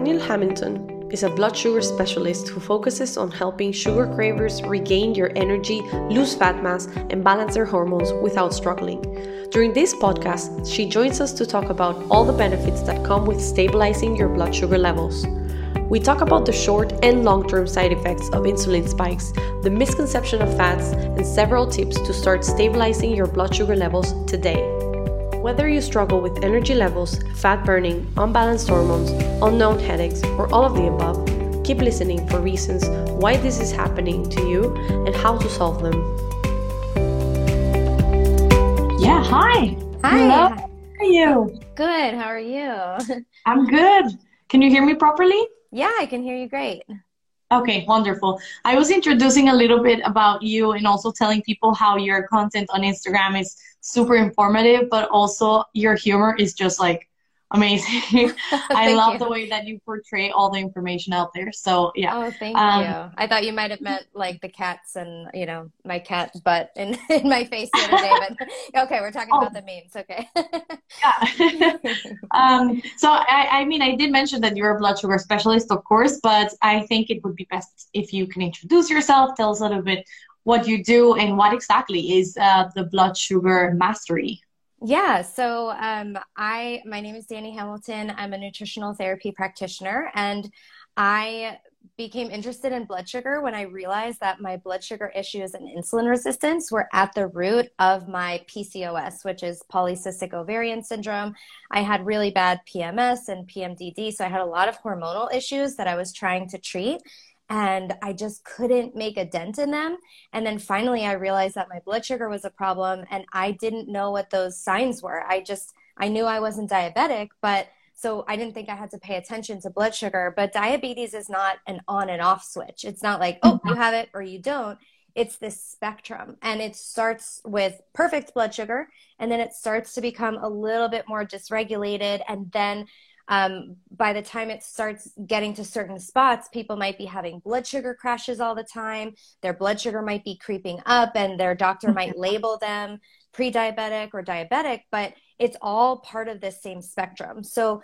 Danielle Hamilton is a blood sugar specialist who focuses on helping sugar cravers regain their energy, lose fat mass, and balance their hormones without struggling. During this podcast, she joins us to talk about all the benefits that come with stabilizing your blood sugar levels. We talk about the short and long term side effects of insulin spikes, the misconception of fats, and several tips to start stabilizing your blood sugar levels today. Whether you struggle with energy levels, fat burning, unbalanced hormones, unknown headaches, or all of the above, keep listening for reasons why this is happening to you and how to solve them. Yeah, hi. Hi. Hello. How are you? Good. How are you? I'm good. Can you hear me properly? Yeah, I can hear you great. Okay, wonderful. I was introducing a little bit about you and also telling people how your content on Instagram is super informative, but also your humor is just like amazing. I love you. the way that you portray all the information out there. So yeah. Oh, thank Um, you. I thought you might have meant like the cats and you know my cat butt in, in my face the other day, but okay, we're talking Oh. about the memes. Okay. Yeah. um, so I, I mean, I did mention that you're a blood sugar specialist, of course, but I think it would be best if you can introduce yourself, tell us a little bit what you do and what exactly is uh, the blood sugar mastery. Yeah, so um, I my name is Danny Hamilton. I'm a nutritional therapy practitioner, and I became interested in blood sugar when I realized that my blood sugar issues and insulin resistance were at the root of my PCOS, which is polycystic ovarian syndrome. I had really bad PMS and PMDD, so I had a lot of hormonal issues that I was trying to treat. And I just couldn't make a dent in them. And then finally, I realized that my blood sugar was a problem and I didn't know what those signs were. I just, I knew I wasn't diabetic, but so I didn't think I had to pay attention to blood sugar. But diabetes is not an on and off switch. It's not like, oh, you mm-hmm. have it or you don't. It's this spectrum. And it starts with perfect blood sugar. And then it starts to become a little bit more dysregulated. And then um, by the time it starts getting to certain spots, people might be having blood sugar crashes all the time. Their blood sugar might be creeping up, and their doctor might label them pre diabetic or diabetic, but it's all part of this same spectrum. So,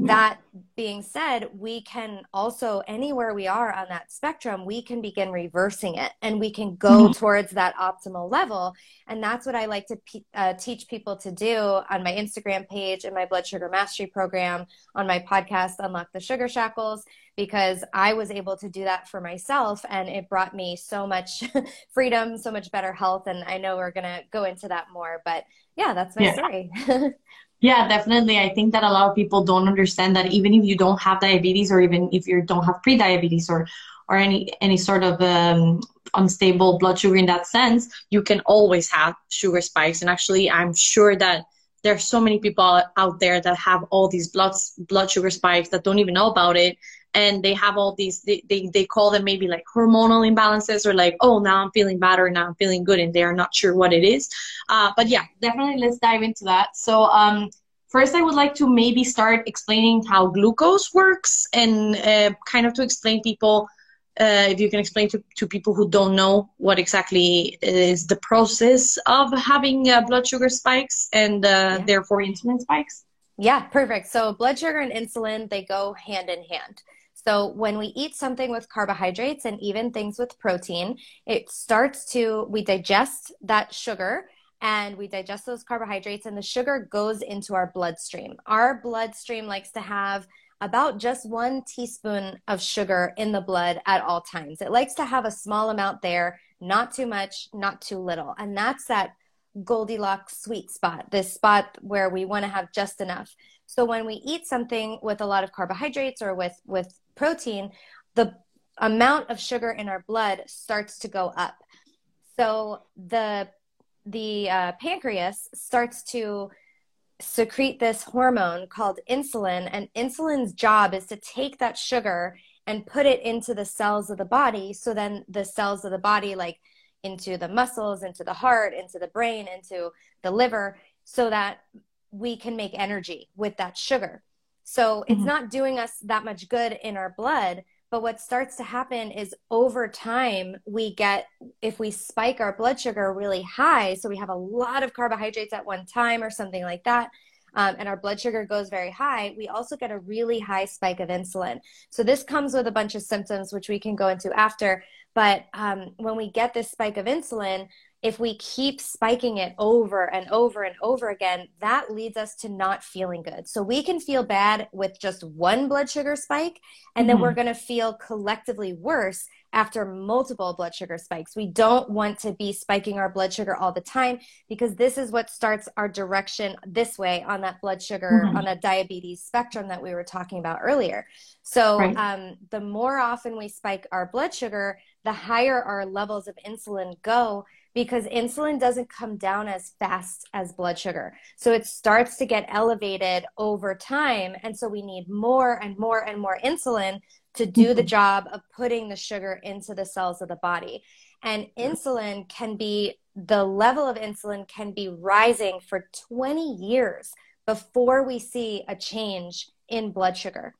that being said, we can also, anywhere we are on that spectrum, we can begin reversing it and we can go towards that optimal level. And that's what I like to pe- uh, teach people to do on my Instagram page and my blood sugar mastery program, on my podcast, Unlock the Sugar Shackles, because I was able to do that for myself and it brought me so much freedom, so much better health. And I know we're going to go into that more, but yeah, that's my Yeah. story. Yeah, definitely. I think that a lot of people don't understand that even if you don't have diabetes or even if you don't have pre-diabetes or or any any sort of um, unstable blood sugar in that sense, you can always have sugar spikes. And actually, I'm sure that there's so many people out there that have all these blood blood sugar spikes that don't even know about it and they have all these they, they, they call them maybe like hormonal imbalances or like oh now i'm feeling bad or now i'm feeling good and they're not sure what it is uh, but yeah definitely let's dive into that so um, first i would like to maybe start explaining how glucose works and uh, kind of to explain people uh, if you can explain to, to people who don't know what exactly is the process of having uh, blood sugar spikes and uh, Yeah. therefore insulin spikes Yeah, perfect. So blood sugar and insulin, they go hand in hand. So when we eat something with carbohydrates and even things with protein, it starts to, we digest that sugar and we digest those carbohydrates and the sugar goes into our bloodstream. Our bloodstream likes to have about just one teaspoon of sugar in the blood at all times. It likes to have a small amount there, not too much, not too little. And that's that Goldilocks sweet spot, this spot where we want to have just enough. So when we eat something with a lot of carbohydrates or with with protein, the amount of sugar in our blood starts to go up. So the the uh, pancreas starts to secrete this hormone called insulin, and insulin's job is to take that sugar and put it into the cells of the body. So then the cells of the body, like into the muscles, into the heart, into the brain, into the liver, so that we can make energy with that sugar. So it's Mhm. not doing us that much good in our blood. But what starts to happen is over time, we get, if we spike our blood sugar really high, so we have a lot of carbohydrates at one time or something like that, um, and our blood sugar goes very high, we also get a really high spike of insulin. So this comes with a bunch of symptoms, which we can go into after. But um, when we get this spike of insulin, if we keep spiking it over and over and over again, that leads us to not feeling good. So we can feel bad with just one blood sugar spike, and mm-hmm. then we're mm-hmm. going to feel collectively worse after multiple blood sugar spikes. We don't want to be spiking our blood sugar all the time because this is what starts our direction this way on that blood sugar, mm-hmm. on that diabetes spectrum that we were talking about earlier. So right. um, the more often we spike our blood sugar, the higher our levels of insulin go because insulin doesn't come down as fast as blood sugar. So it starts to get elevated over time. And so we need more and more and more insulin to do the mm-hmm. job of putting the sugar into the cells of the body. And insulin can be, the level of insulin can be rising for 20 years before we see a change in blood sugar.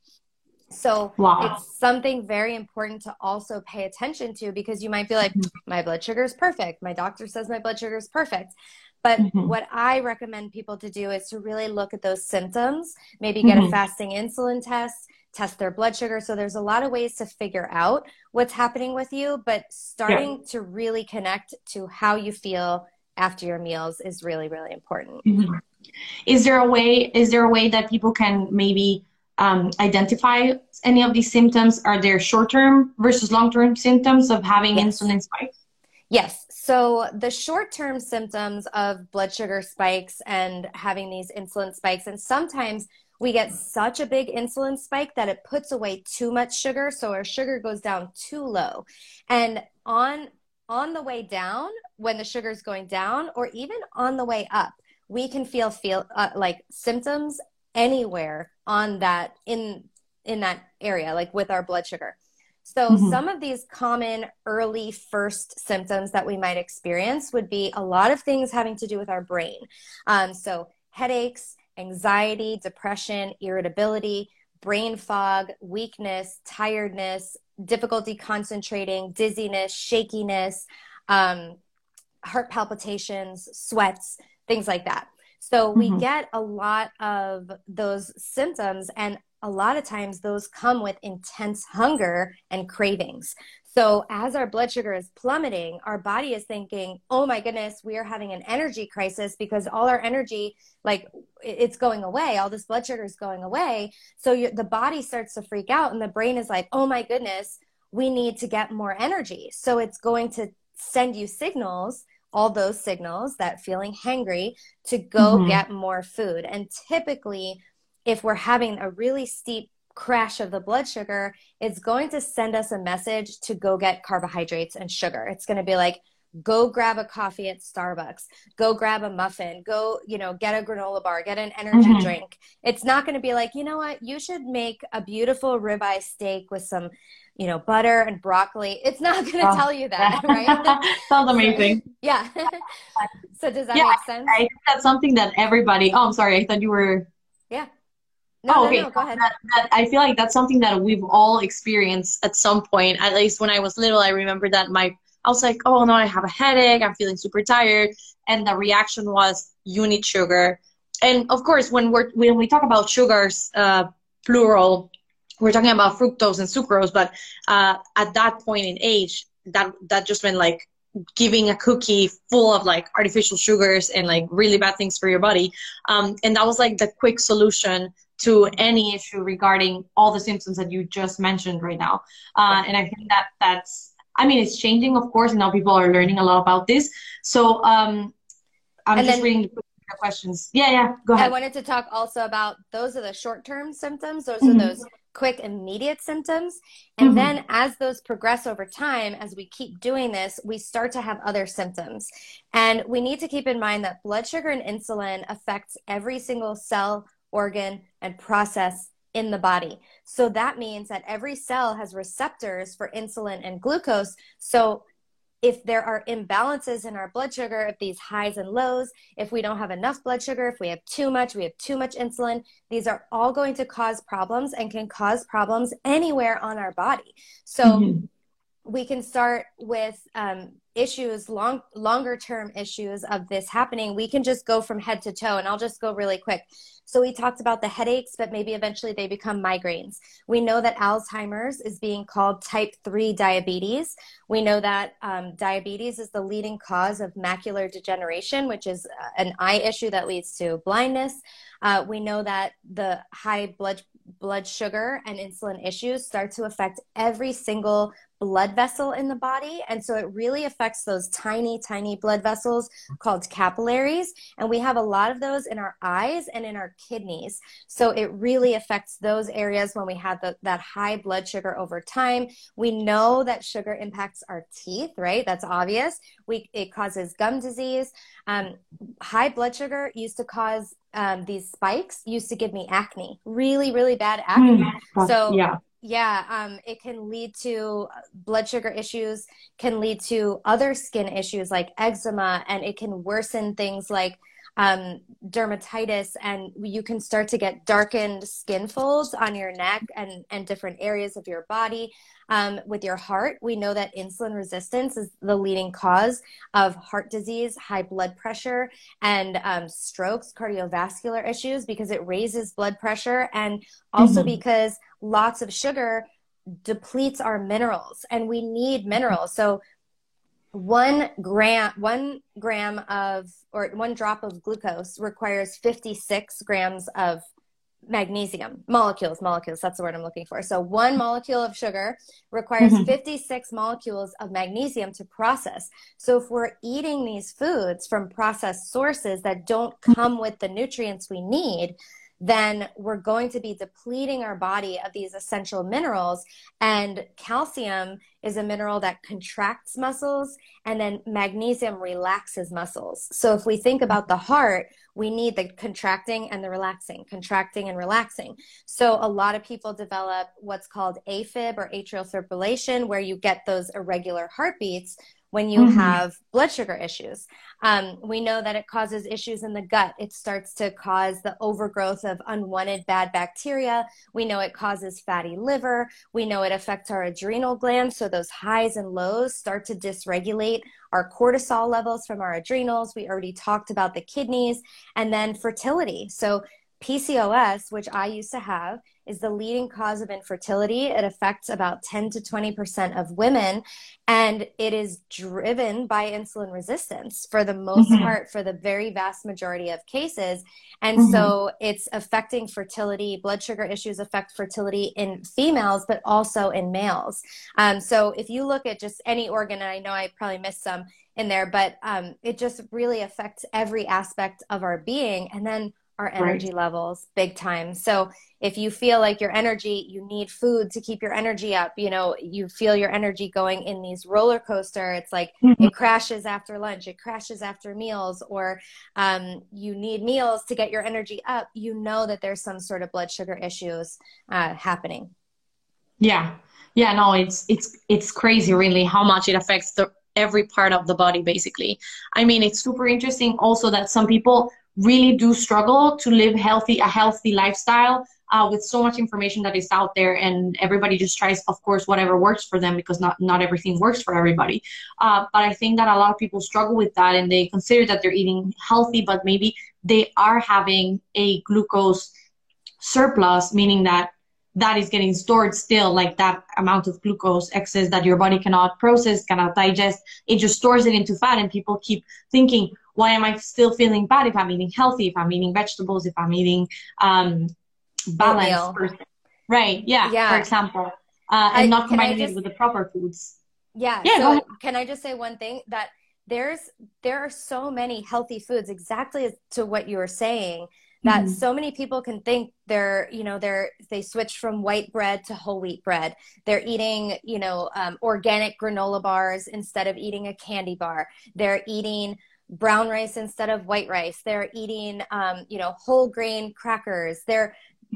So wow. it's something very important to also pay attention to because you might be like, mm-hmm. my blood sugar is perfect. My doctor says my blood sugar is perfect. But mm-hmm. what I recommend people to do is to really look at those symptoms, maybe get mm-hmm. a fasting insulin test, test their blood sugar. So there's a lot of ways to figure out what's happening with you, but starting yeah. to really connect to how you feel after your meals is really, really important. Mm-hmm. Is there a way, is there a way that people can maybe um, identify any of these symptoms? Are there short term versus long term symptoms of having yes. insulin spikes? Yes. So the short term symptoms of blood sugar spikes and having these insulin spikes, and sometimes we get such a big insulin spike that it puts away too much sugar so our sugar goes down too low and on on the way down when the sugar is going down or even on the way up we can feel feel uh, like symptoms anywhere on that in in that area like with our blood sugar. So mm-hmm. some of these common early first symptoms that we might experience would be a lot of things having to do with our brain. Um, so headaches anxiety depression irritability brain fog weakness tiredness difficulty concentrating dizziness shakiness um, heart palpitations sweats things like that so we mm-hmm. get a lot of those symptoms, and a lot of times those come with intense hunger and cravings. So as our blood sugar is plummeting, our body is thinking, "Oh my goodness, we are having an energy crisis because all our energy, like it's going away. All this blood sugar is going away." So the body starts to freak out, and the brain is like, "Oh my goodness, we need to get more energy." So it's going to send you signals all those signals that feeling hangry to go mm-hmm. get more food. And typically, if we're having a really steep crash of the blood sugar, it's going to send us a message to go get carbohydrates and sugar. It's going to be like, go grab a coffee at Starbucks, go grab a muffin, go, you know, get a granola bar, get an energy mm-hmm. drink. It's not going to be like, you know what, you should make a beautiful ribeye steak with some you know, butter and broccoli. It's not going to oh. tell you that, right? Sounds amazing. Yeah. so does that yeah, make sense? I think that's something that everybody. Oh, I'm sorry. I thought you were. Yeah. No, oh, okay. No, no, go ahead. That, that, I feel like that's something that we've all experienced at some point. At least when I was little, I remember that my I was like, oh no, I have a headache. I'm feeling super tired, and the reaction was, you need sugar. And of course, when we're when we talk about sugars, uh, plural, we're talking about fructose and sucrose, but uh, at that point in age, that that just meant like giving a cookie full of like artificial sugars and like really bad things for your body. Um, and that was like the quick solution to any issue regarding all the symptoms that you just mentioned right now. Uh, and I think that that's, I mean, it's changing, of course, and now people are learning a lot about this. So um, I'm and just then, reading the questions. Yeah, yeah, go ahead. I wanted to talk also about those are the short term symptoms. Those mm-hmm. are those quick, immediate symptoms. And mm-hmm. then as those progress over time, as we keep doing this, we start to have other symptoms. And we need to keep in mind that blood sugar and insulin affects every single cell, organ, and process in the body. So that means that every cell has receptors for insulin and glucose. So if there are imbalances in our blood sugar, if these highs and lows, if we don't have enough blood sugar, if we have too much, we have too much insulin, these are all going to cause problems and can cause problems anywhere on our body. So mm-hmm. we can start with um, issues long longer term issues of this happening we can just go from head to toe. And i'll just go really quick. So we talked about the headaches but maybe eventually they become migraines. We know that alzheimer's is being called type 3 diabetes. We know that um, diabetes is the leading cause of macular degeneration which is uh, an eye issue that leads to blindness. Uh, we know that the high blood blood sugar and insulin issues start to affect every single blood vessel in the body. And so it really affects those tiny, tiny blood vessels called capillaries. And we have a lot of those in our eyes and in our kidneys. So it really affects those areas when we have the, that high blood sugar over time. We know that sugar impacts our teeth, right? That's obvious. We, it causes gum disease. Um, high blood sugar used to cause um, these spikes used to give me acne, really, really bad acne. Mm, so yeah, yeah, um, it can lead to blood sugar issues, can lead to other skin issues like eczema, and it can worsen things like um, dermatitis, and you can start to get darkened skin folds on your neck and, and different areas of your body. Um, with your heart, we know that insulin resistance is the leading cause of heart disease, high blood pressure, and um, strokes, cardiovascular issues, because it raises blood pressure, and also mm-hmm. because lots of sugar depletes our minerals, and we need minerals. So one gram one gram of or one drop of glucose requires 56 grams of magnesium molecules molecules that's the word i'm looking for. So one molecule of sugar requires mm-hmm. 56 molecules of magnesium to process. So if we're eating these foods from processed sources that don't come with the nutrients we need then we're going to be depleting our body of these essential minerals. And calcium is a mineral that contracts muscles, and then magnesium relaxes muscles. So if we think about the heart, we need the contracting and the relaxing, contracting and relaxing. So a lot of people develop what's called AFib or atrial fibrillation, where you get those irregular heartbeats when you mm-hmm. have blood sugar issues. Um, we know that it causes issues in the gut. It starts to cause the overgrowth of unwanted bad bacteria. We know it causes fatty liver. We know it affects our adrenal glands. So those highs and lows start to dysregulate our cortisol levels from our adrenals. We already talked about the kidneys and then fertility. So PCOS, which I used to have, is the leading cause of infertility. It affects about 10 to 20% of women, and it is driven by insulin resistance for the most mm-hmm. part, for the very vast majority of cases. And mm-hmm. so it's affecting fertility. Blood sugar issues affect fertility in females, but also in males. Um, so if you look at just any organ, and I know I probably missed some in there, but um, it just really affects every aspect of our being. And then our energy right. levels big time. So if you feel like your energy, you need food to keep your energy up, you know, you feel your energy going in these roller coaster. It's like mm-hmm. it crashes after lunch, it crashes after meals, or um, you need meals to get your energy up. You know that there's some sort of blood sugar issues uh, happening. Yeah, yeah, no, it's it's it's crazy, really, how much it affects the every part of the body, basically. I mean, it's super interesting also that some people really do struggle to live healthy a healthy lifestyle uh, with so much information that is out there and everybody just tries of course whatever works for them because not not everything works for everybody. Uh, but i think that a lot of people struggle with that and they consider that they're eating healthy but maybe they are having a glucose surplus meaning that that is getting stored still like that amount of glucose excess that your body cannot process cannot digest. It just stores it into fat and people keep thinking why am I still feeling bad if I'm eating healthy, if I'm eating vegetables, if I'm eating um, balanced? Right. Yeah, yeah. For example, uh, and I, not combining just, it with the proper foods. Yeah. Yeah. So can I just say one thing that there's there are so many healthy foods exactly to what you were saying that mm-hmm. so many people can think they're you know they're they switch from white bread to whole wheat bread they're eating you know um, organic granola bars instead of eating a candy bar they're eating brown rice instead of white rice. They're eating, um, you know, whole grain crackers. They're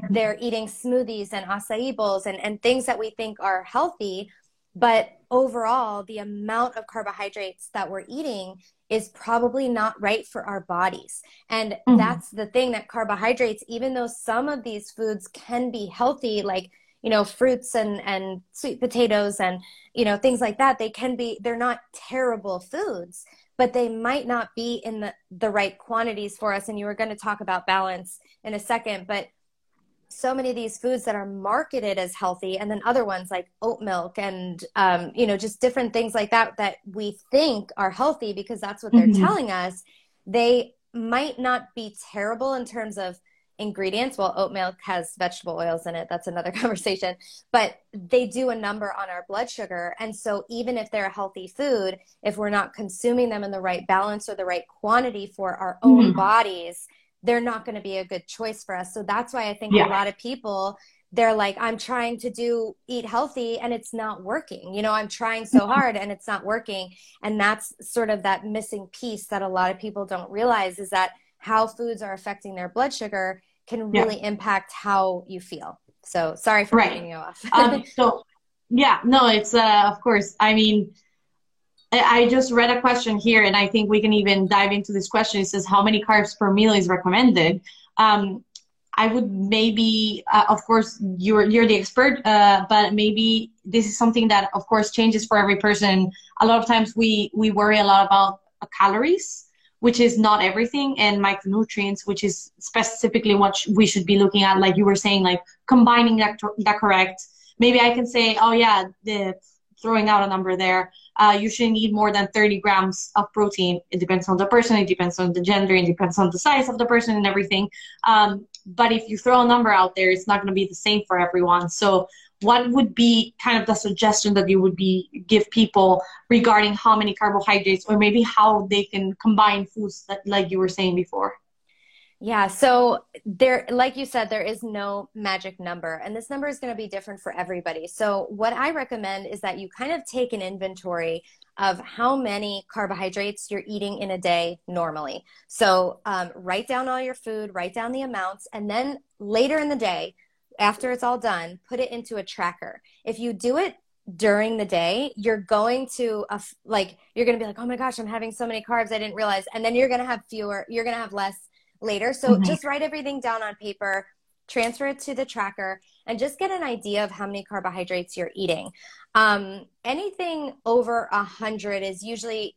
they're eating smoothies and acai bowls and, and things that we think are healthy. But overall, the amount of carbohydrates that we're eating is probably not right for our bodies. And mm-hmm. that's the thing that carbohydrates, even though some of these foods can be healthy, like you know fruits and and sweet potatoes and you know things like that they can be they're not terrible foods but they might not be in the the right quantities for us and you were going to talk about balance in a second but so many of these foods that are marketed as healthy and then other ones like oat milk and um, you know just different things like that that we think are healthy because that's what they're mm-hmm. telling us they might not be terrible in terms of ingredients well oat milk has vegetable oils in it that's another conversation but they do a number on our blood sugar and so even if they're a healthy food if we're not consuming them in the right balance or the right quantity for our own mm-hmm. bodies they're not going to be a good choice for us so that's why i think yeah. a lot of people they're like i'm trying to do eat healthy and it's not working you know i'm trying so mm-hmm. hard and it's not working and that's sort of that missing piece that a lot of people don't realize is that how foods are affecting their blood sugar can really yeah. impact how you feel. So sorry for right. cutting you off. um, so yeah, no, it's uh, of course. I mean, I just read a question here, and I think we can even dive into this question. It says, "How many carbs per meal is recommended?" Um, I would maybe, uh, of course, you're you're the expert, uh, but maybe this is something that, of course, changes for every person. A lot of times, we we worry a lot about calories, which is not everything, and micronutrients, which is specifically what we should be looking at. Like you were saying, like combining that, that correct. Maybe I can say, oh yeah, the throwing out a number there. Uh, you should need more than 30 grams of protein. It depends on the person, it depends on the gender, it depends on the size of the person and everything. Um, but if you throw a number out there, it's not going to be the same for everyone. So what would be kind of the suggestion that you would be give people regarding how many carbohydrates or maybe how they can combine foods that like you were saying before? Yeah so there like you said there is no magic number and this number is going to be different for everybody. So what i recommend is that you kind of take an inventory of how many carbohydrates you're eating in a day normally. So um, write down all your food write down the amounts and then later in the day after it's all done, put it into a tracker. If you do it during the day, you're going to uh, like you're going to be like, "Oh my gosh, I'm having so many carbs, I didn't realize." And then you're going to have fewer, you're going to have less later. So mm-hmm. just write everything down on paper, transfer it to the tracker, and just get an idea of how many carbohydrates you're eating. Um, anything over a hundred is usually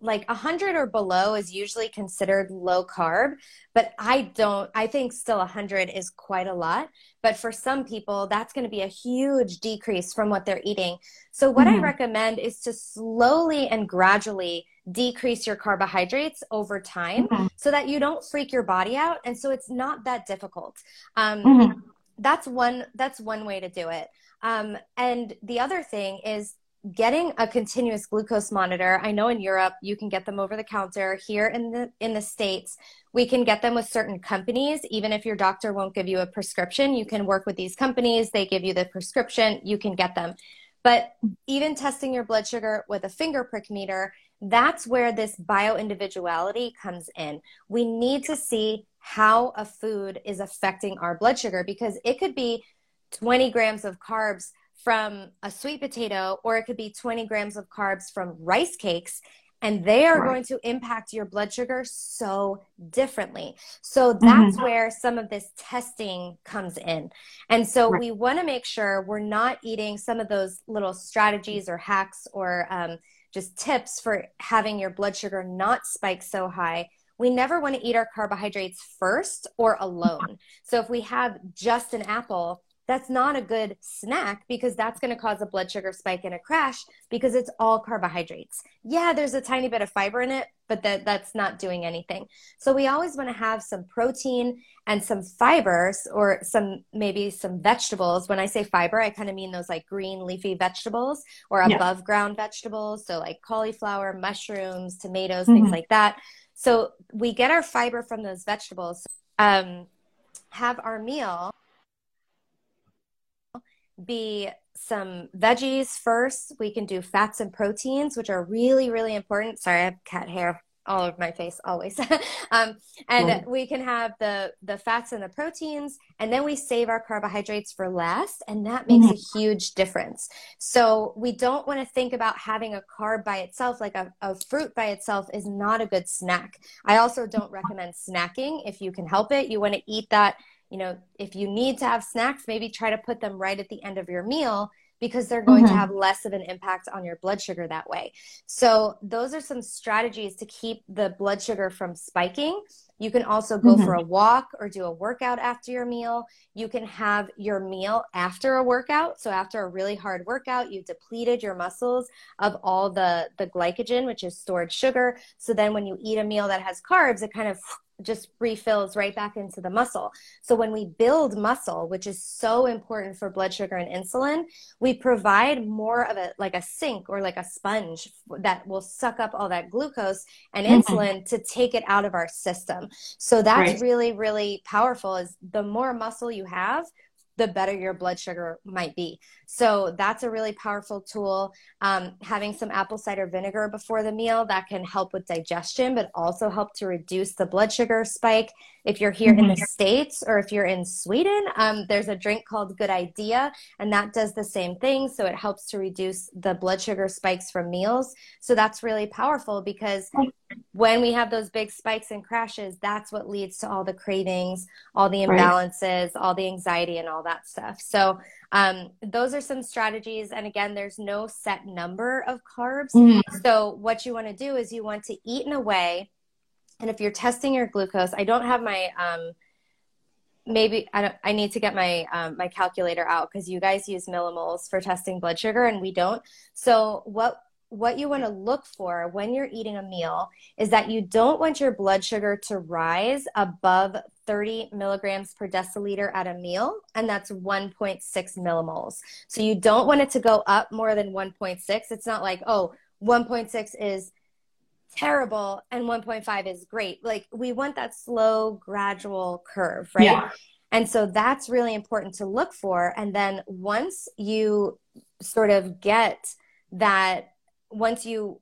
like 100 or below is usually considered low carb but i don't i think still 100 is quite a lot but for some people that's going to be a huge decrease from what they're eating so what mm-hmm. i recommend is to slowly and gradually decrease your carbohydrates over time mm-hmm. so that you don't freak your body out and so it's not that difficult um, mm-hmm. that's one that's one way to do it um, and the other thing is getting a continuous glucose monitor i know in europe you can get them over the counter. Here in the in the states we can get them with certain companies. Even if your doctor won't give you a prescription you can work with these companies. They give you the prescription you can get them. But even testing your blood sugar with a finger prick meter that's where this bio individuality comes in. We need to see how a food is affecting our blood sugar because it could be 20 grams of carbs from a sweet potato, or it could be 20 grams of carbs from rice cakes. And they are right. going to impact your blood sugar so differently. So that's mm-hmm. where some of this testing comes in. And so right. we want to make sure we're not eating some of those little strategies or hacks or um, just tips for having your blood sugar not spike so high we never want to eat our carbohydrates first or alone. So if we have just an apple, that's not a good snack because that's going to cause a blood sugar spike and a crash because it's all carbohydrates. Yeah, there's a tiny bit of fiber in it, but that, that's not doing anything. So we always want to have some protein and some fibers or some maybe some vegetables. When I say fiber, I kind of mean those like green leafy vegetables or above ground vegetables. So like cauliflower, mushrooms, tomatoes, mm-hmm. things like that. So we get our fiber from those vegetables. Um, have our meal be some veggies first. We can do fats and proteins, which are really, really important. Sorry, I have cat hair all over my face always. um, and we can have the the fats and the proteins, and then we save our carbohydrates for last, and that makes mm-hmm. a huge difference. So we don't want to think about having a carb by itself, like a, a fruit by itself is not a good snack. I also don't recommend snacking if you can help it. You want to eat that you know, if you need to have snacks, maybe try to put them right at the end of your meal because they're going mm-hmm. to have less of an impact on your blood sugar that way. So, those are some strategies to keep the blood sugar from spiking. You can also go mm-hmm. for a walk or do a workout after your meal. You can have your meal after a workout. So after a really hard workout, you depleted your muscles of all the the glycogen, which is stored sugar. So then when you eat a meal that has carbs, it kind of just refills right back into the muscle. So when we build muscle, which is so important for blood sugar and insulin, we provide more of a like a sink or like a sponge that will suck up all that glucose and mm-hmm. insulin to take it out of our system. So that's right. really really powerful is the more muscle you have, the better your blood sugar might be. So that's a really powerful tool. Um, having some apple cider vinegar before the meal that can help with digestion, but also help to reduce the blood sugar spike. If you're here mm-hmm. in the mm-hmm. States or if you're in Sweden, um, there's a drink called Good Idea, and that does the same thing. So it helps to reduce the blood sugar spikes from meals. So that's really powerful because when we have those big spikes and crashes, that's what leads to all the cravings, all the imbalances, right. all the anxiety, and all that stuff. So um, those are some strategies. And again, there's no set number of carbs. Mm-hmm. So, what you want to do is you want to eat in a way, and if you're testing your glucose, I don't have my, um, maybe I, don't, I need to get my um, my calculator out because you guys use millimoles for testing blood sugar and we don't. So what what you want to look for when you're eating a meal is that you don't want your blood sugar to rise above 30 milligrams per deciliter at a meal, and that's 1.6 millimoles. So you don't want it to go up more than 1.6. It's not like, oh, 1.6 is terrible and 1.5 is great. Like we want that slow, gradual curve, right? Yeah. And so that's really important to look for. And then once you sort of get that, once you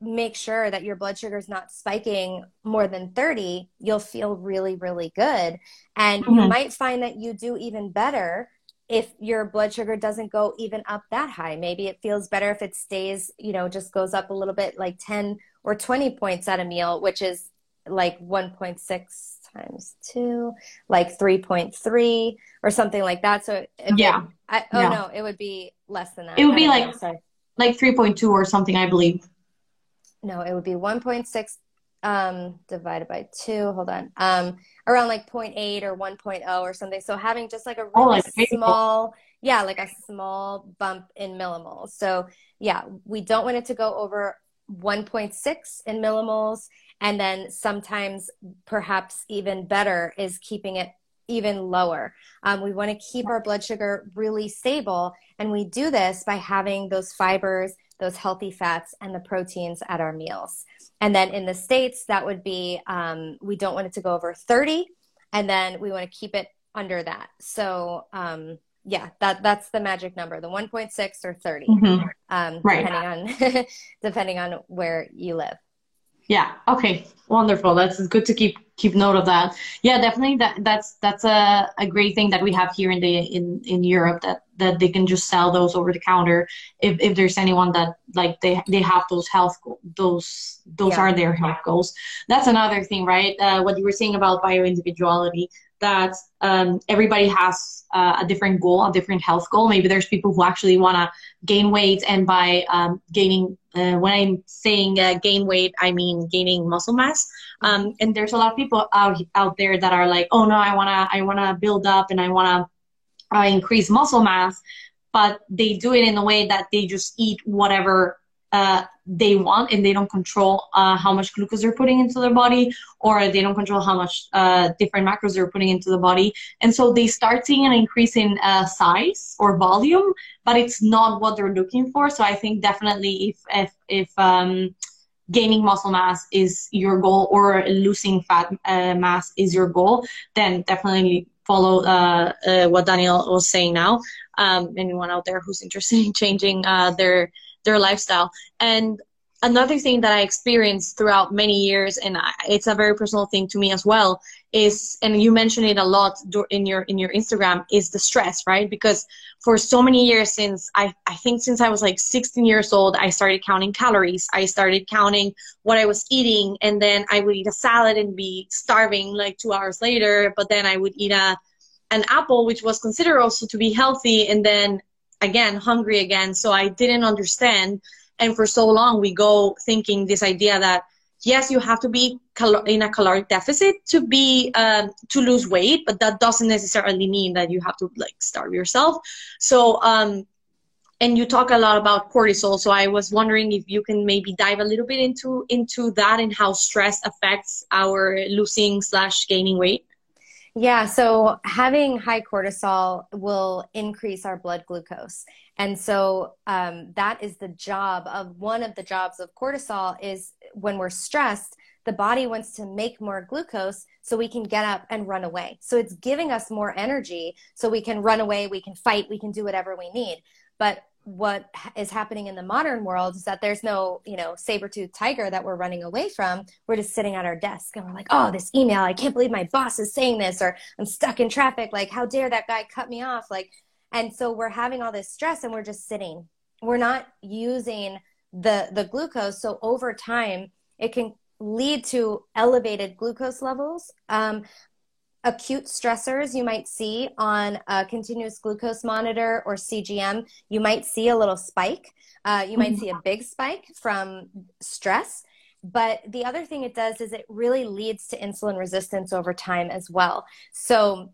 make sure that your blood sugar is not spiking more than 30, you'll feel really, really good. And mm-hmm. you might find that you do even better if your blood sugar doesn't go even up that high. Maybe it feels better if it stays, you know, just goes up a little bit like 10 or 20 points at a meal, which is like 1.6 times 2, like 3.3 or something like that. So, yeah. I, oh yeah. no, it would be less than that. It would be like, know, like 3.2 or something, I believe no, it would be 1.6 um, divided by two. Hold on. Um, around like 0.8 or 1.0 or something. So having just like a oh, really oh, like small, yeah, like a small bump in millimoles. So yeah, we don't want it to go over 1.6 in millimoles. And then sometimes perhaps even better is keeping it even lower. Um, we want to keep our blood sugar really stable. And we do this by having those fibers those healthy fats and the proteins at our meals. And then in the States, that would be um, we don't want it to go over 30, and then we want to keep it under that. So, um, yeah, that that's the magic number, the 1.6 or 30, mm-hmm. um, right. depending on depending on where you live. Yeah. Okay. Wonderful. That's good to keep keep note of that. Yeah, definitely. That that's that's a, a great thing that we have here in the in in Europe that that they can just sell those over the counter if, if there's anyone that like they they have those health those those yeah. are their health goals. That's another thing, right? Uh, what you were saying about bio individuality that um, everybody has uh, a different goal, a different health goal. Maybe there's people who actually want to gain weight, and by um, gaining, uh, when I'm saying uh, gain weight, I mean gaining muscle mass. Um, and there's a lot of people out out there that are like, oh no, I wanna I wanna build up and I wanna uh, increase muscle mass, but they do it in a way that they just eat whatever uh, they want and they don't control uh, how much glucose they're putting into their body or they don't control how much uh, different macros they're putting into the body. And so they start seeing an increase in uh, size or volume but it's not what they're looking for. So i think definitely if if if um, gaining muscle mass is your goal or losing fat uh, mass is your goal then definitely follow uh, what daniel was saying now. Um, anyone out there who's interested in changing their their lifestyle. And another thing that I experienced throughout many years, and it's a very personal thing to me as well, is and you mentioned it a lot in your in your Instagram is the stress, right? Because for so many years since I I think since I was like 16 years old, I started counting calories. I started counting what I was eating, and then I would eat a salad and be starving like two hours later. But then I would eat a an apple, which was considered also to be healthy, and then again hungry again. So I didn't understand, and for so long we go thinking this idea that yes, you have to be in a caloric deficit to be um, to lose weight, but that doesn't necessarily mean that you have to like starve yourself. So um, and you talk a lot about cortisol so i was wondering if you can maybe dive a little bit into into that and how stress affects our losing slash gaining weight yeah so having high cortisol will increase our blood glucose. And so um, that is the job of one of the jobs of cortisol is when we're stressed the body wants to make more glucose so we can get up and run away. So it's giving us more energy so we can run away we can fight we can do whatever we need. But what is happening in the modern world is that there's no, you know, saber-toothed tiger that we're running away from. We're just sitting at our desk and we're like, oh, this email, I can't believe my boss is saying this, or I'm stuck in traffic. Like, how dare that guy cut me off? Like, and so we're having all this stress and we're just sitting. We're not using the the glucose. So over time, it can lead to elevated glucose levels. Um, acute stressors you might see on a continuous glucose monitor or CGM, you might see a little spike. Uh, you might see a big spike from stress. But the other thing it does is it really leads to insulin resistance over time as well. So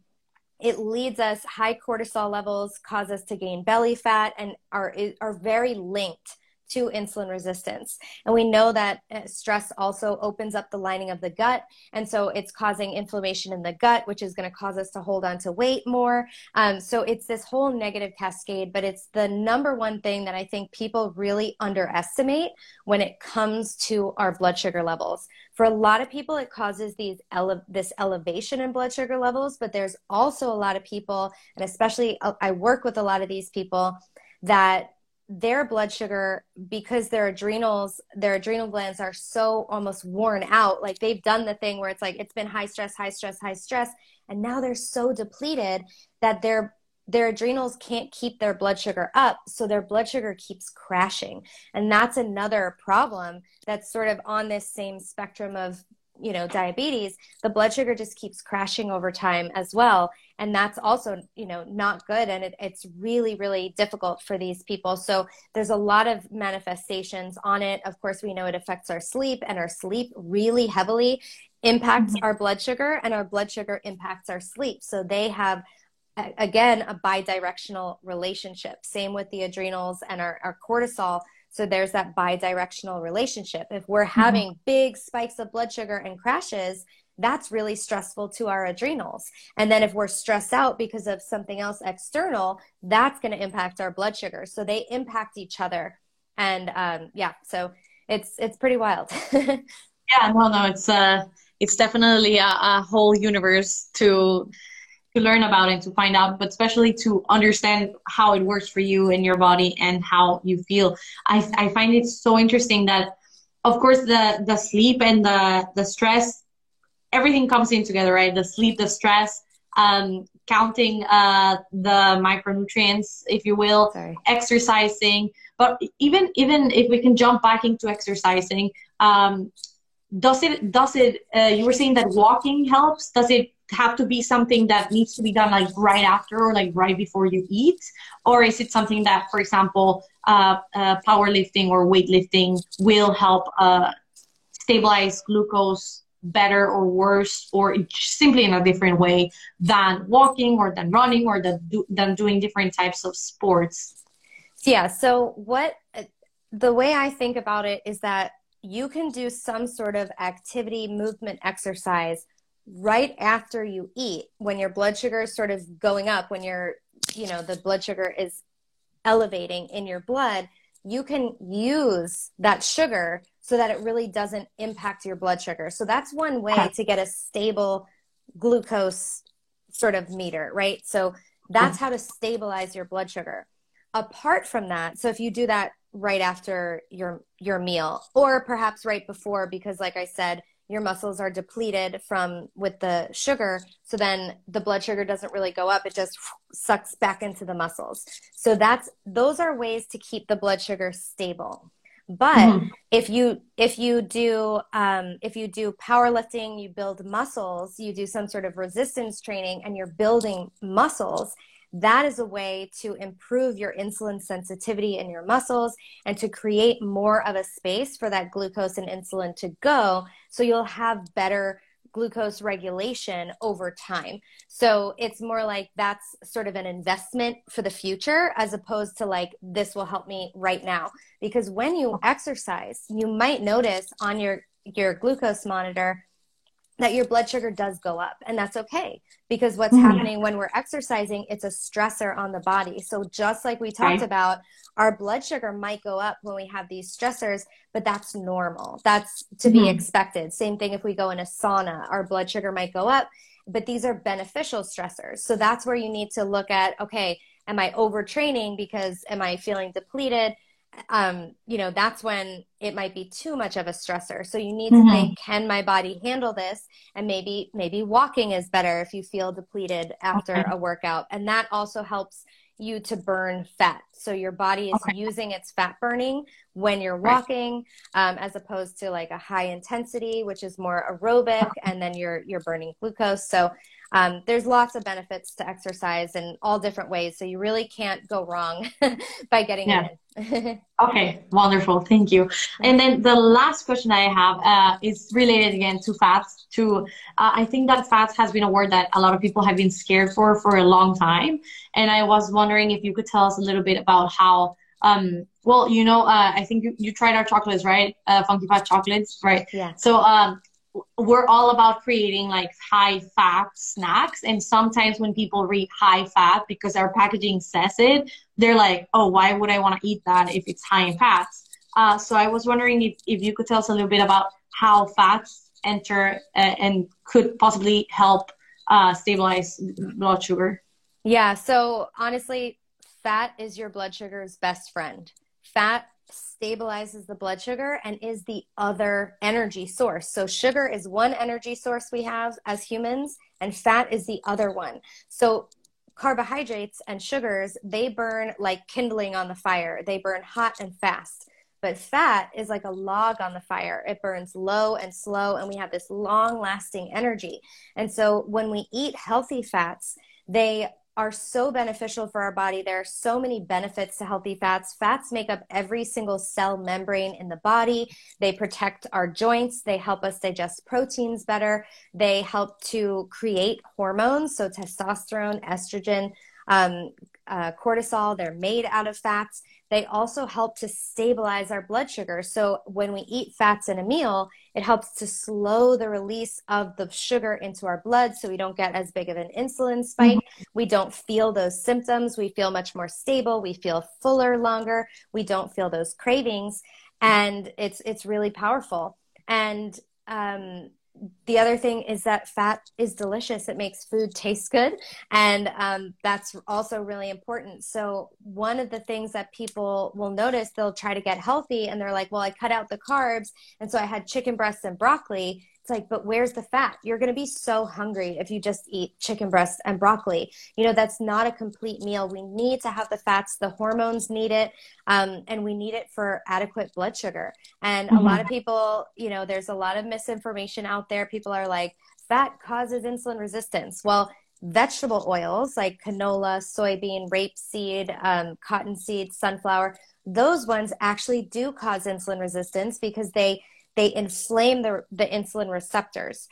it leads us high cortisol levels cause us to gain belly fat and are are very linked to insulin resistance. And we know that uh, stress also opens up the lining of the gut. And so it's causing inflammation in the gut, which is going to cause us to hold on to weight more. Um, so it's this whole negative cascade, but it's the number one thing that I think people really underestimate when it comes to our blood sugar levels. For a lot of people, it causes these ele- this elevation in blood sugar levels, but there's also a lot of people, and especially uh, I work with a lot of these people that their blood sugar because their adrenals their adrenal glands are so almost worn out. Like they've done the thing where it's like it's been high stress high stress high stress and now they're so depleted that their their adrenals can't keep their blood sugar up so their blood sugar keeps crashing. And that's another problem that's sort of on this same spectrum of you know diabetes. The blood sugar just keeps crashing over time as well and that's also you know not good and it, it's really really difficult for these people so there's a lot of manifestations on it of course we know it affects our sleep and our sleep really heavily impacts mm-hmm. our blood sugar and our blood sugar impacts our sleep so they have again a bidirectional relationship same with the adrenals and our, our cortisol so there's that bi-directional relationship. If we're mm-hmm. having mm-hmm. big spikes of blood sugar and crashes, that's really stressful to our adrenals. And then if we're stressed out because of something else external, that's going to impact our blood sugar. So they impact each other. And um, yeah, so it's it's pretty wild. yeah, no, no, it's uh, it's definitely a, a whole universe to to learn about and to find out, but especially to understand how it works for you and your body and how you feel. I, I find it so interesting that, of course, the, the sleep and the, the stress, everything comes in together, right? The sleep, the stress, um, counting uh, the micronutrients, if you will, Sorry. exercising. But even even if we can jump back into exercising, um, does it does it? Uh, you were saying that walking helps. Does it have to be something that needs to be done like right after or like right before you eat or is it something that for example uh, uh, powerlifting or weightlifting will help uh, stabilize glucose better or worse or simply in a different way than walking or than running or than, do, than doing different types of sports. Yeah so what the way i think about it is that you can do some sort of activity movement exercise right after you eat when your blood sugar is sort of going up when you're you know the blood sugar is elevating in your blood you can use that sugar so that it really doesn't impact your blood sugar. So that's one way to get a stable glucose sort of meter right? So that's how to stabilize your blood sugar. Apart from that so if you do that right after your your meal or perhaps right before because like i said your muscles are depleted from with the sugar so then the blood sugar doesn't really go up. It just sucks back into the muscles. So that's those are ways to keep the blood sugar stable But mm-hmm. if you if you do um, if you do powerlifting, you build muscles, you do some sort of resistance training, and you're building muscles. That is a way to improve your insulin sensitivity in your muscles and to create more of a space for that glucose and insulin to go. So you'll have better glucose regulation over time. So it's more like that's sort of an investment for the future as opposed to like this will help me right now. Because when you exercise, you might notice on your your glucose monitor that your blood sugar does go up and that's okay because what's mm-hmm. happening when we're exercising it's a stressor on the body so just like we talked right. about our blood sugar might go up when we have these stressors but that's normal that's to mm-hmm. be expected same thing if we go in a sauna our blood sugar might go up but these are beneficial stressors so that's where you need to look at okay am i overtraining because am i feeling depleted um, you know, that's when it might be too much of a stressor. So you need mm-hmm. to think, can my body handle this? And maybe, maybe walking is better if you feel depleted after okay. a workout. And that also helps you to burn fat. So your body is okay. using its fat burning when you're walking, um, as opposed to like a high intensity, which is more aerobic, and then you're you're burning glucose. So um, there's lots of benefits to exercise in all different ways. So you really can't go wrong by getting yeah. it okay, wonderful. Thank you. And then the last question I have uh, is related again to fats. To uh, I think that fats has been a word that a lot of people have been scared for for a long time. And I was wondering if you could tell us a little bit about how um, well, you know, uh, I think you, you tried our chocolates, right? Uh, funky fat chocolates, right? Yeah. So, um, we're all about creating like high fat snacks and sometimes when people read high fat because our packaging says it they're like oh why would i want to eat that if it's high in fats uh, so i was wondering if, if you could tell us a little bit about how fats enter uh, and could possibly help uh, stabilize blood sugar yeah so honestly fat is your blood sugar's best friend fat stabilizes the blood sugar and is the other energy source. So, sugar is one energy source we have as humans, and fat is the other one. So, carbohydrates and sugars, they burn like kindling on the fire, they burn hot and fast. But fat is like a log on the fire. It burns low and slow, and we have this long lasting energy. And so, when we eat healthy fats, they are so beneficial for our body. There are so many benefits to healthy fats. Fats make up every single cell membrane in the body. They protect our joints. They help us digest proteins better. They help to create hormones, so testosterone, estrogen, um, uh, cortisol. They're made out of fats. They also help to stabilize our blood sugar. So when we eat fats in a meal, it helps to slow the release of the sugar into our blood so we don't get as big of an insulin spike. Mm-hmm. We don't feel those symptoms. We feel much more stable. We feel fuller longer. We don't feel those cravings. And it's it's really powerful. And um, the other thing is that fat is delicious. It makes food taste good. And um, that's also really important. So, one of the things that people will notice, they'll try to get healthy and they're like, well, I cut out the carbs. And so I had chicken breasts and broccoli. Like, but where's the fat? You're going to be so hungry if you just eat chicken breast and broccoli. You know, that's not a complete meal. We need to have the fats, the hormones need it, um, and we need it for adequate blood sugar. And mm-hmm. a lot of people, you know, there's a lot of misinformation out there. People are like, fat causes insulin resistance. Well, vegetable oils like canola, soybean, rapeseed, um, cottonseed, sunflower, those ones actually do cause insulin resistance because they they inflame the, the insulin receptors.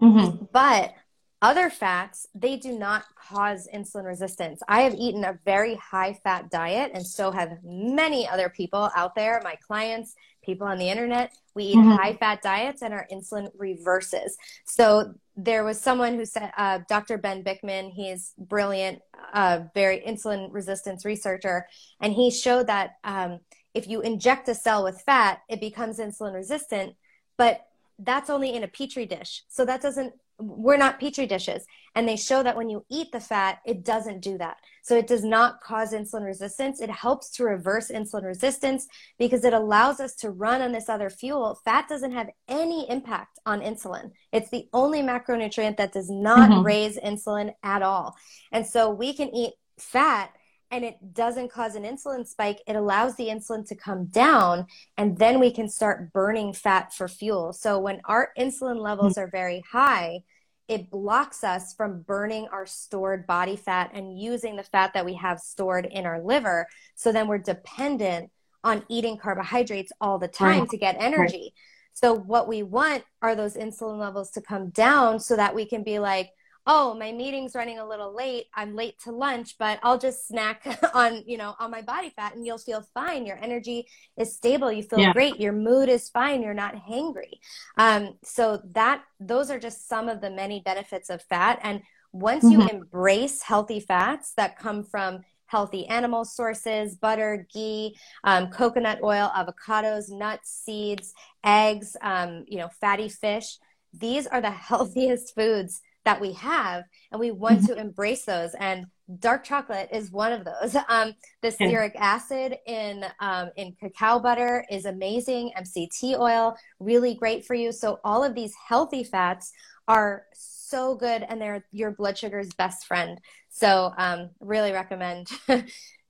Mm-hmm. But other fats, they do not cause insulin resistance. I have eaten a very high fat diet, and so have many other people out there, my clients, people on the internet. We eat mm-hmm. high fat diets, and our insulin reverses. So there was someone who said, uh, Dr. Ben Bikman, he's brilliant, uh, very insulin resistance researcher, and he showed that um, if you inject a cell with fat, it becomes insulin resistant, but that's only in a petri dish. So that doesn't, we're not petri dishes. And they show that when you eat the fat, it doesn't do that. So it does not cause insulin resistance. It helps to reverse insulin resistance because it allows us to run on this other fuel. Fat doesn't have any impact on insulin. It's the only macronutrient that does not mm-hmm. raise insulin at all. And so we can eat fat and it doesn't cause an insulin spike, it allows the insulin to come down and then we can start burning fat for fuel. So when our insulin levels are very high, it blocks us from burning our stored body fat and using the fat that we have stored in our liver. So then we're dependent on eating carbohydrates all the time right. to get energy. Right. So what we want are those insulin levels to come down so that we can be like, oh my meeting's running a little late i'm late to lunch but i'll just snack on you know on my body fat and you'll feel fine. Your energy is stable. You feel yeah. great. Your mood is fine. You're not hangry. Um, so that those are just some of the many benefits of fat. And once mm-hmm. you embrace healthy fats that come from healthy animal sources butter ghee um, coconut oil avocados nuts seeds eggs um, you know fatty fish these are the healthiest foods that we have and we want mm-hmm. to embrace those and dark chocolate is one of those. Um, the stearic acid in um, in cacao butter is amazing mct oil really great for you. So all of these healthy fats are so good and they're your blood sugar's best friend. So um, really recommend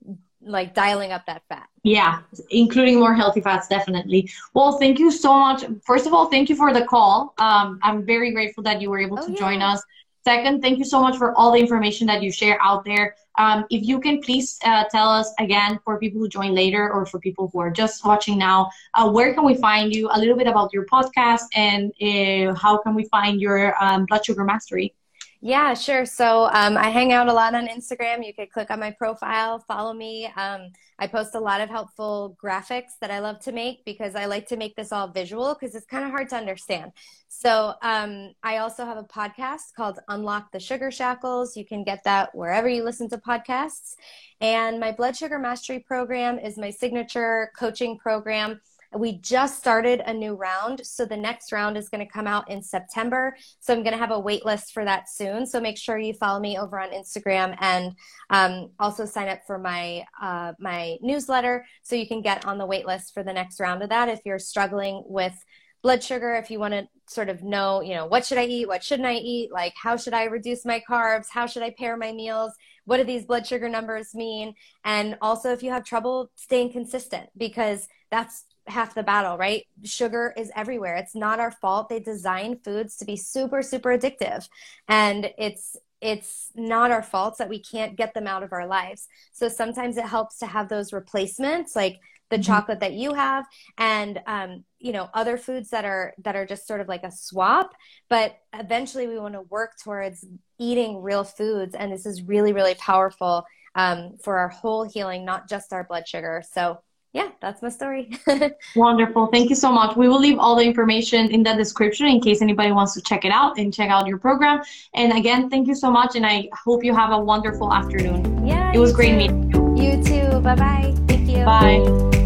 like dialing up that fat. Yeah, including more healthy fats, definitely. Well, thank you so much. First of all, thank you for the call. Um, I'm very grateful that you were able oh, to yeah. join us. Second, thank you so much for all the information that you share out there. Um, if you can please uh, tell us again for people who join later or for people who are just watching now, uh, where can we find you? A little bit about your podcast and uh, how can we find your um, blood sugar mastery? Yeah, sure. So um, I hang out a lot on Instagram. You could click on my profile, follow me. Um, I post a lot of helpful graphics that I love to make because I like to make this all visual because it's kind of hard to understand. So um, I also have a podcast called Unlock the Sugar Shackles. You can get that wherever you listen to podcasts. And my blood sugar mastery program is my signature coaching program we just started a new round. So the next round is going to come out in September. So I'm going to have a wait list for that soon. So make sure you follow me over on Instagram and um, also sign up for my, uh, my newsletter so you can get on the wait list for the next round of that if you're struggling with blood sugar if you want to sort of know you know what should i eat what shouldn't i eat like how should i reduce my carbs how should i pair my meals what do these blood sugar numbers mean and also if you have trouble staying consistent because that's half the battle, right? Sugar is everywhere. It's not our fault. They design foods to be super, super addictive. And it's it's not our fault that we can't get them out of our lives. So sometimes it helps to have those replacements, like the mm-hmm. chocolate that you have, and um, you know other foods that are that are just sort of like a swap. But eventually, we want to work towards eating real foods, and this is really, really powerful um, for our whole healing, not just our blood sugar. So yeah, that's my story. Wonderful. Thank you so much. We will leave all the information in the description in case anybody wants to check it out and check out your program. And again, thank you so much. And I hope you have a wonderful afternoon. Yeah. It was great too. meeting you. You too. Bye bye. Thank you. Bye.